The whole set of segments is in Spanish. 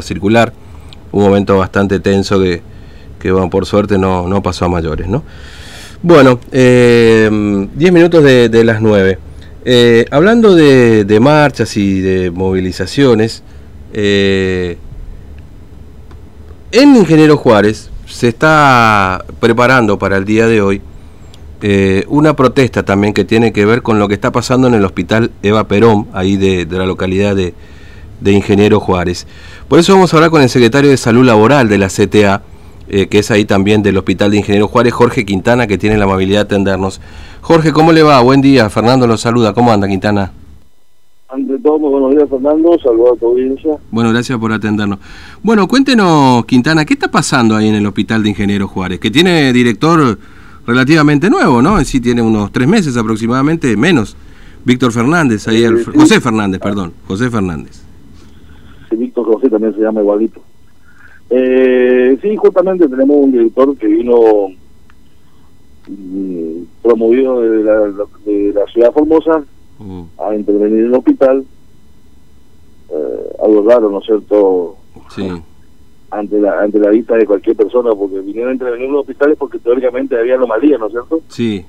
circular, un momento bastante tenso que, que por suerte no, no pasó a mayores, ¿no? Bueno, 10 eh, minutos de, de, las 9. Eh, hablando de, marchas y de movilizaciones, eh, en Ingeniero Juárez se está preparando para el día de hoy una protesta también que tiene que ver con lo que está pasando en el hospital Eva Perón, ahí de, de la localidad de, de Ingeniero Juárez. Por eso vamos a hablar con el secretario de Salud Laboral de la CTA, eh, que es ahí también del Hospital de Ingeniero Juárez, Jorge Quintana, que tiene la amabilidad de atendernos. Jorge, ¿cómo le va? Buen día, Fernando lo saluda. ¿Cómo anda, Quintana? Ante todo, muy buenos días, Fernando. Saludos a tu audiencia. Bueno, gracias por atendernos. Bueno, cuéntenos, Quintana, ¿qué está pasando ahí en el Hospital de Ingeniero Juárez? Que tiene director relativamente nuevo, ¿no? En sí tiene unos tres meses aproximadamente, menos. Víctor Fernández, ahí el, José Fernández, perdón, José Fernández. Víctor José también se llama igualito. Eh, sí, justamente tenemos un director que vino mm, promovido de la, de la ciudad Formosa mm. a intervenir en el hospital. Eh, algo raro, ¿no es cierto? Sí. Ante la, ante la vista de cualquier persona, porque vinieron a intervenir en los hospitales porque teóricamente había anomalías, ¿no es cierto? Sí.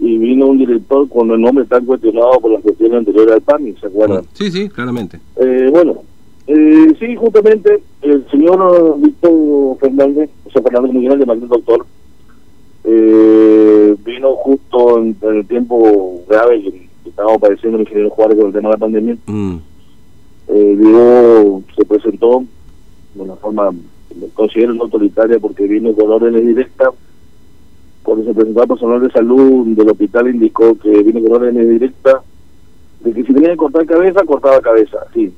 Y vino un director con el nombre tan cuestionado por las cuestiones anteriores al PAMI, ¿se acuerdan? Sí, sí, claramente. Eh, bueno, eh, sí, justamente el señor Víctor Fernández, José Fernández Miguel de Martín Doctor, eh, vino justo en, en, el tiempo grave que, que estábamos padeciendo el ingeniero Juárez con el tema de la pandemia. Mm. Eh, vino, se presentó de una forma, considero no autoritaria porque vino con órdenes directas. Cuando se presentó al personal de salud del hospital indicó que vino con órdenes directas de que si tenía que cortar cabeza, cortaba cabeza, sí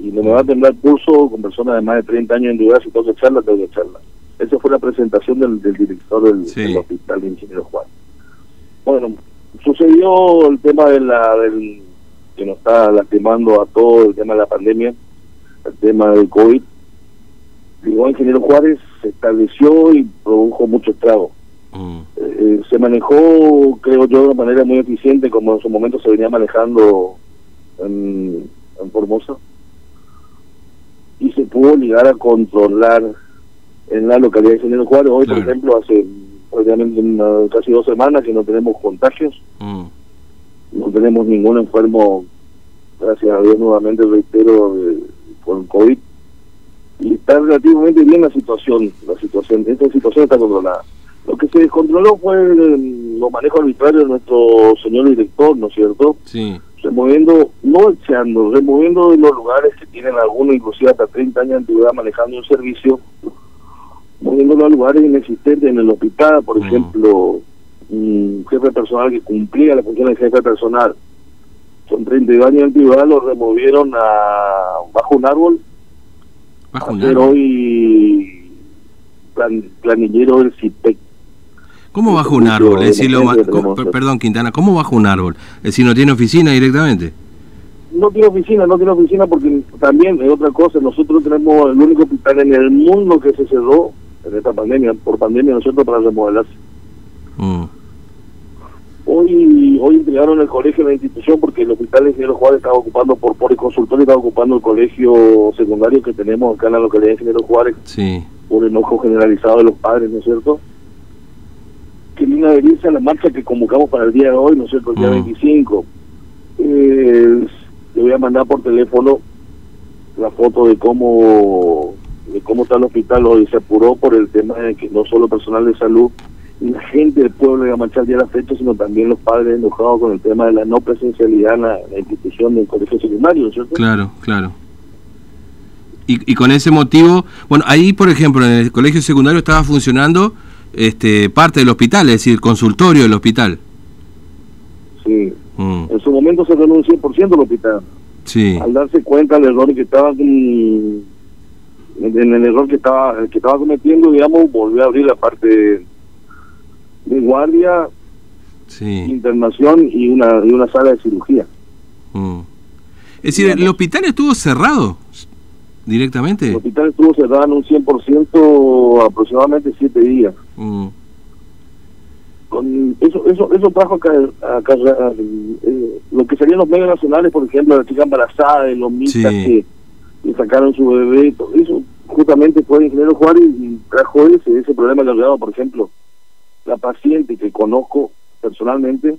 y no me va a temblar el pulso con personas de más de 30 años en duda si tengo que echarla, tengo que echarla. Esa fue la presentación del, del director del, Sí. del hospital de Ingeniero Juan. Bueno, sucedió el tema de la del que nos está lastimando a todo el tema de la pandemia, el tema del COVID. Llegó Ingeniero Juárez, se estableció y produjo mucho estrago. Mm. Eh, se manejó, creo yo, de una manera muy eficiente, como en su momento se venía manejando en, en Formosa pudo llegar a controlar en la localidad de Ingeniero Juárez. Hoy, Claro. por ejemplo, hace prácticamente una- casi dos semanas que no tenemos contagios, Mm. no tenemos ningún enfermo, gracias a Dios nuevamente reitero, de- con COVID. Y está relativamente bien la situación, la situación, esta situación está controlada. Lo que se descontroló fue el- los manejos arbitrarios de nuestro señor director, ¿no es cierto? Sí. Removiendo, no echando, removiendo de los lugares que tienen algunos, inclusive hasta 30 años de antigüedad manejando un servicio, moviéndolo a lugares inexistentes en el hospital, por ejemplo, un jefe personal que cumplía la función de jefe personal, son 32 años de antigüedad, lo removieron a bajo un árbol, Bajo a un ser árbol. hoy plan- planillero del CIPEC. ¿Cómo Sí, bajo un árbol? Es decir, lo perdón, Quintana, ¿cómo bajo un árbol? Es decir, ¿no tiene oficina directamente? no tiene oficina, no tiene oficina porque también es otra cosa, nosotros tenemos el único hospital en el mundo que se cerró en esta pandemia, por pandemia, ¿no es cierto?, para remodelarse. Mm. Hoy hoy entregaron el colegio a la institución porque el hospital de Ingeniero Juárez estaba ocupando por por el consultorio, estaba ocupando el colegio secundario que tenemos acá en la localidad de Ingeniero Juárez Sí. por enojo generalizado de los padres, ¿no es cierto? Que viene a adherirse a la marcha que convocamos para el día de hoy, ¿no es cierto?, el día Mm. 25. Eh, le voy a mandar por teléfono la foto de cómo de cómo está el hospital hoy. Se apuró por el tema de que no solo personal de salud y la gente del pueblo iba a marchar ya la fecha, sino también los padres enojados con el tema de la no presencialidad en la, en la institución del colegio secundario, ¿no es cierto? Claro, claro. Y, y con ese motivo, bueno, ahí por ejemplo en el colegio secundario estaba funcionando este parte del hospital, es decir, consultorio del hospital. Sí. Mm, En su momento se ganó un 100% el hospital. Sí, al darse cuenta del error que estaba en el error que estaba que estaba cometiendo digamos volvió a abrir la parte de, de guardia sí. internación y una y una sala de cirugía mm. Es decir, ¿el hospital estuvo cerrado directamente? el hospital estuvo cerrado en un 100% aproximadamente siete días Mm, con eso eso eso trajo acá, acá eh, lo que serían los medios nacionales por ejemplo la chica embarazada de los misas Sí. que y sacaron su bebé todo eso. Justamente fue el ingeniero Juárez y trajo ese, ese problema alargado, por ejemplo. La paciente que conozco personalmente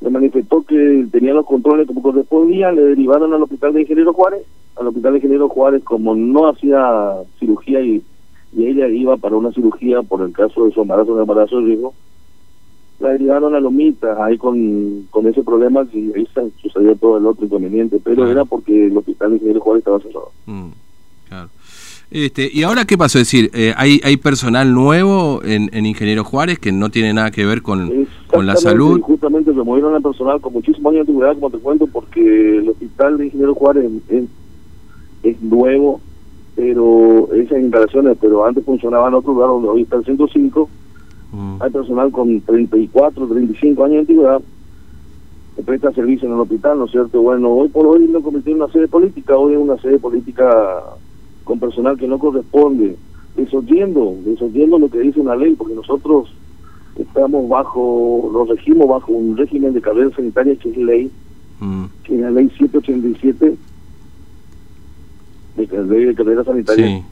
me manifestó que tenía los controles como correspondía, le derivaron al hospital de Ingeniero Juárez, al hospital de Ingeniero Juárez como no hacía cirugía y, y ella iba para una cirugía por el caso de su embarazo, de embarazo riesgo, la derivaron a Lomitas ahí con, con ese problema y ahí sucedió todo el otro inconveniente, pero era porque el hospital de Ingeniero Juárez estaba cerrado. Mm, claro. Este, ¿Y ahora qué pasó? Es decir, eh, ¿hay, ¿hay personal nuevo en, en Ingeniero Juárez que no tiene nada que ver con, con la salud? Justamente removieron al personal con muchísimos años de antigüedad, como te cuento, porque el hospital de Ingeniero Juárez es, es nuevo, pero esas instalaciones, pero antes funcionaban en otro lugar donde hoy está el 105, mm. hay personal con 34, 35 años de antigüedad que presta servicio en el hospital, ¿no es cierto? Bueno, hoy por hoy lo convirtieron en una sede política, hoy es una sede política con personal que no corresponde, desoyendo, desoyendo lo que dice una ley, porque nosotros estamos bajo, nos regimos bajo un régimen de carrera sanitaria que es ley, mm. que es la ley 787 de ley de carrera sanitaria,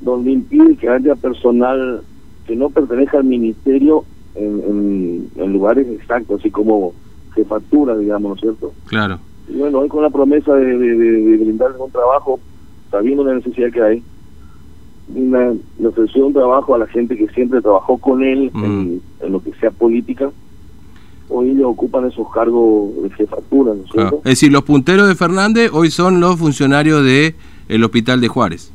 donde impide que haya personal que no pertenezca al ministerio en, en, lugares exactos, así como jefatura, digamos, ¿no es cierto? Claro. Y bueno, hoy con la promesa de, de, de, brindarles un trabajo sabiendo la necesidad que hay, una, le ofreció un trabajo a la gente que siempre trabajó con él en, mm. lo que sea política. Hoy ellos ocupan esos cargos de jefatura, ¿no es decir, los punteros de Fernández hoy son los funcionarios de el Hospital de Juárez.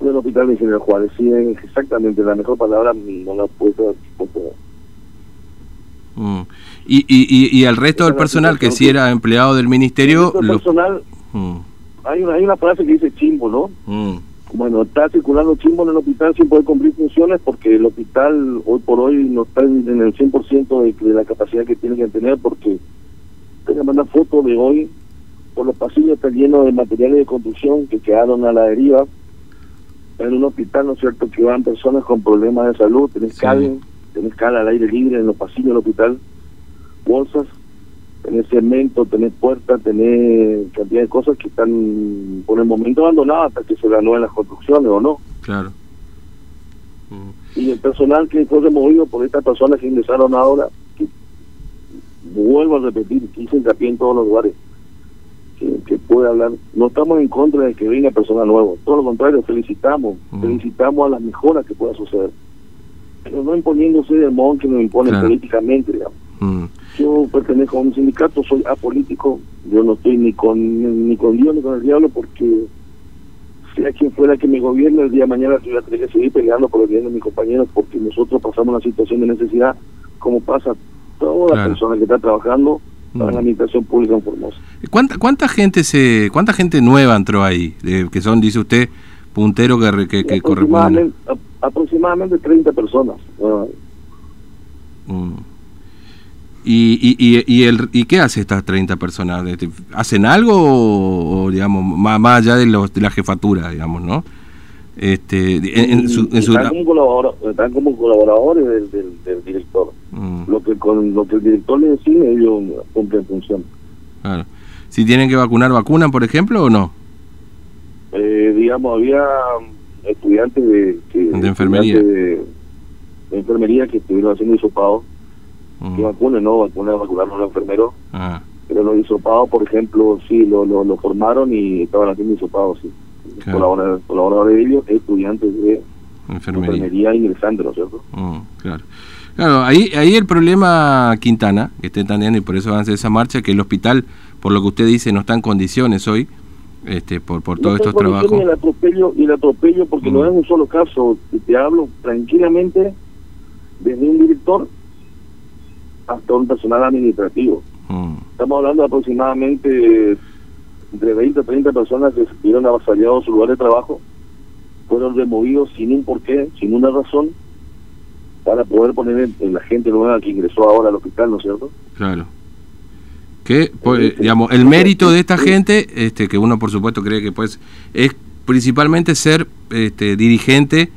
Del Hospital de General Juárez, sí, exactamente, la mejor palabra no la puedo... Mm. Y, y, y, el resto del personal que si era empleado del ministerio... El personal... Mm hay una, hay una frase que dice chimbo, ¿no? Mm. Bueno, está circulando chimbo en el hospital sin poder cumplir funciones porque el hospital hoy por hoy no está en, el 100% de, de la capacidad que tiene que tener porque tengo que mandar fotos de hoy por los pasillos está lleno de materiales de construcción que quedaron a la deriva en un hospital, ¿no es cierto?, que van personas con problemas de salud, tenés sí. tenés cal al aire libre en los pasillos del hospital, bolsas tener cemento, tener puertas, tener cantidad de cosas que están por el momento abandonadas hasta que se en las construcciones o no. Claro. Y el personal que fue removido por estas personas que ingresaron ahora, que vuelvo a repetir, que hice hincapié en todos los lugares, puede hablar, no estamos en contra de que venga personal nuevo, todo lo contrario, felicitamos, felicitamos a las mejoras que pueda suceder, pero no imponiéndose del modo que nos impone políticamente, digamos. Yo pertenezco a un sindicato, soy apolítico, yo no estoy ni con ni con Dios ni con el diablo porque sea quien fuera que me gobierne el día de mañana yo voy a tener que seguir peleando por el bien de mis compañeros porque nosotros pasamos una situación de necesidad como pasa toda la persona que está trabajando para la administración pública en Formosa. ¿Cuánta, ¿Cuánta gente se cuánta gente nueva entró ahí? que son, dice usted, puntero que, que, que aproximadamente, aproximadamente 30 personas. Mm. ¿Y, y, y, el, ¿Y qué hace estas 30 personas? Este, ¿Hacen algo o, digamos, más, más allá de, los, de la jefatura, digamos, no? Este, en, su, están, como están, como colaboradores del, del, director. Mm. Lo que con lo que el director le decide, ellos cumplen función. Claro. Si tienen que vacunar, ¿vacunan, por ejemplo, o no? Eh, digamos, había estudiantes de, de enfermería. De, enfermería que estuvieron haciendo hisopados que vacune, ¿no? Vacuna, vacunaron a un enfermero. Ah. Pero los hisopados, por ejemplo, sí, lo, lo, lo, formaron y estaban haciendo hisopados, sí. Claro. Colaboradores, de ellos, estudiantes de enfermería, ingresando, ¿no es cierto? claro. Claro, ahí, ahí el problema, Quintana, que esté entendiendo y por eso van a hacer esa marcha, que el hospital, por lo que usted dice, no está en condiciones hoy, este, por, por todos estos trabajos. Y el atropello, y el atropello porque no es un solo caso, te hablo tranquilamente desde un director hasta un personal administrativo. Mm. Estamos hablando de aproximadamente entre 20 a 30 personas que se vieron avasallados su lugar de trabajo, fueron removidos sin un porqué, sin una razón, para poder poner en, la gente nueva que ingresó ahora al hospital, ¿no es cierto? Claro. Que, pues, digamos, el mérito de esta gente, este que uno por supuesto cree que pues es principalmente ser este, dirigente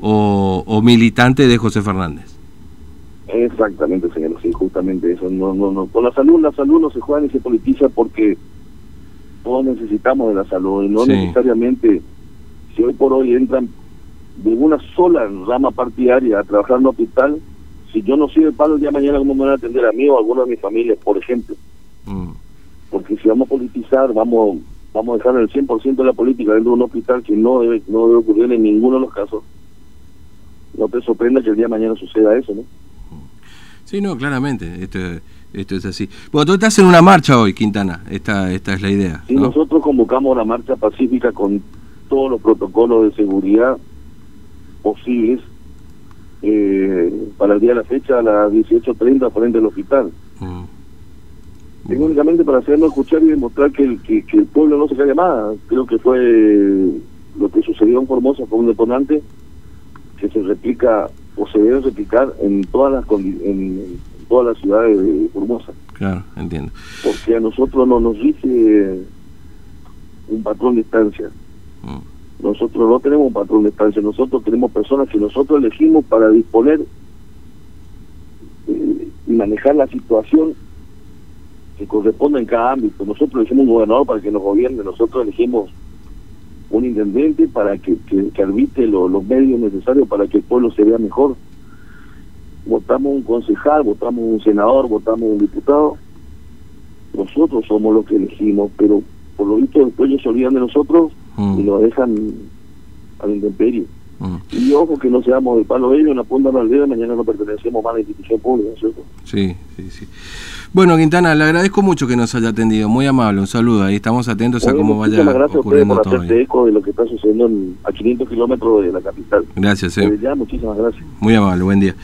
o, o militante de José Fernández. Exactamente, señor, sí, justamente eso. No, no, no. Con la salud, la salud no se juega ni se politiza porque todos necesitamos de la salud y no necesariamente si hoy por hoy entran de una sola rama partidaria a trabajar en un hospital, si yo no soy el palo el día de mañana, ¿cómo me van a atender a mí o a alguno de mi familia, por ejemplo? Mm. Porque si vamos a politizar, vamos vamos a dejar el 100% de la política dentro de un hospital que no debe, no debe ocurrir en ninguno de los casos. No te sorprenda que el día de mañana suceda eso, ¿no? Sí, no, claramente, esto, esto es así. Bueno, tú estás en una marcha hoy, Quintana, esta, esta es la idea. Sí, nosotros convocamos una marcha pacífica con todos los protocolos de seguridad posibles eh, para el día de la fecha a las 18.30 frente al hospital. Mm. únicamente para hacernos escuchar y demostrar que el, que, el pueblo no se cae más. Creo que fue lo que sucedió en Formosa, fue un detonante que se replica o se debe replicar en todas las en, todas las ciudades de Formosa. Claro, entiendo. Porque a nosotros no nos dice un patrón de estancia. Nosotros no tenemos un patrón de estancia, nosotros tenemos personas que nosotros elegimos para disponer eh, y manejar la situación que corresponde en cada ámbito. Nosotros elegimos un gobernador para que nos gobierne, nosotros elegimos un intendente para que, que, arbite los medios necesarios para que el pueblo se vea mejor. Votamos un concejal, votamos un senador, votamos un diputado. Nosotros somos los que elegimos, pero por lo visto después ellos se olvidan de nosotros y lo dejan al intemperio. Y ojo que no seamos del palo de ellos, la punta de mañana no pertenecemos más a la institución pública, ¿cierto? Sí, sí, sí. Bueno, Quintana, le agradezco mucho que nos haya atendido, muy amable, un saludo, ahí estamos atentos a cómo vaya gracias ocurriendo a por hacerte eco de lo que está sucediendo a 500 kilómetros de la capital. Gracias, eh. ya, muchísimas gracias. Muy amable, buen día.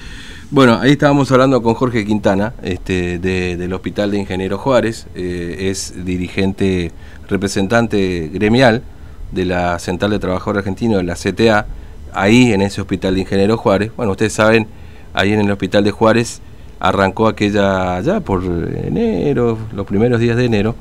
Bueno, ahí estábamos hablando con Jorge Quintana, este, del Hospital de Ingeniero Juárez, eh, es dirigente, representante gremial de la Central de Trabajadores Argentinos, de la CTA, ahí en ese Hospital de Ingeniero Juárez. Bueno, ustedes saben, ahí en el Hospital de Juárez arrancó aquella ya por enero, los primeros días de enero,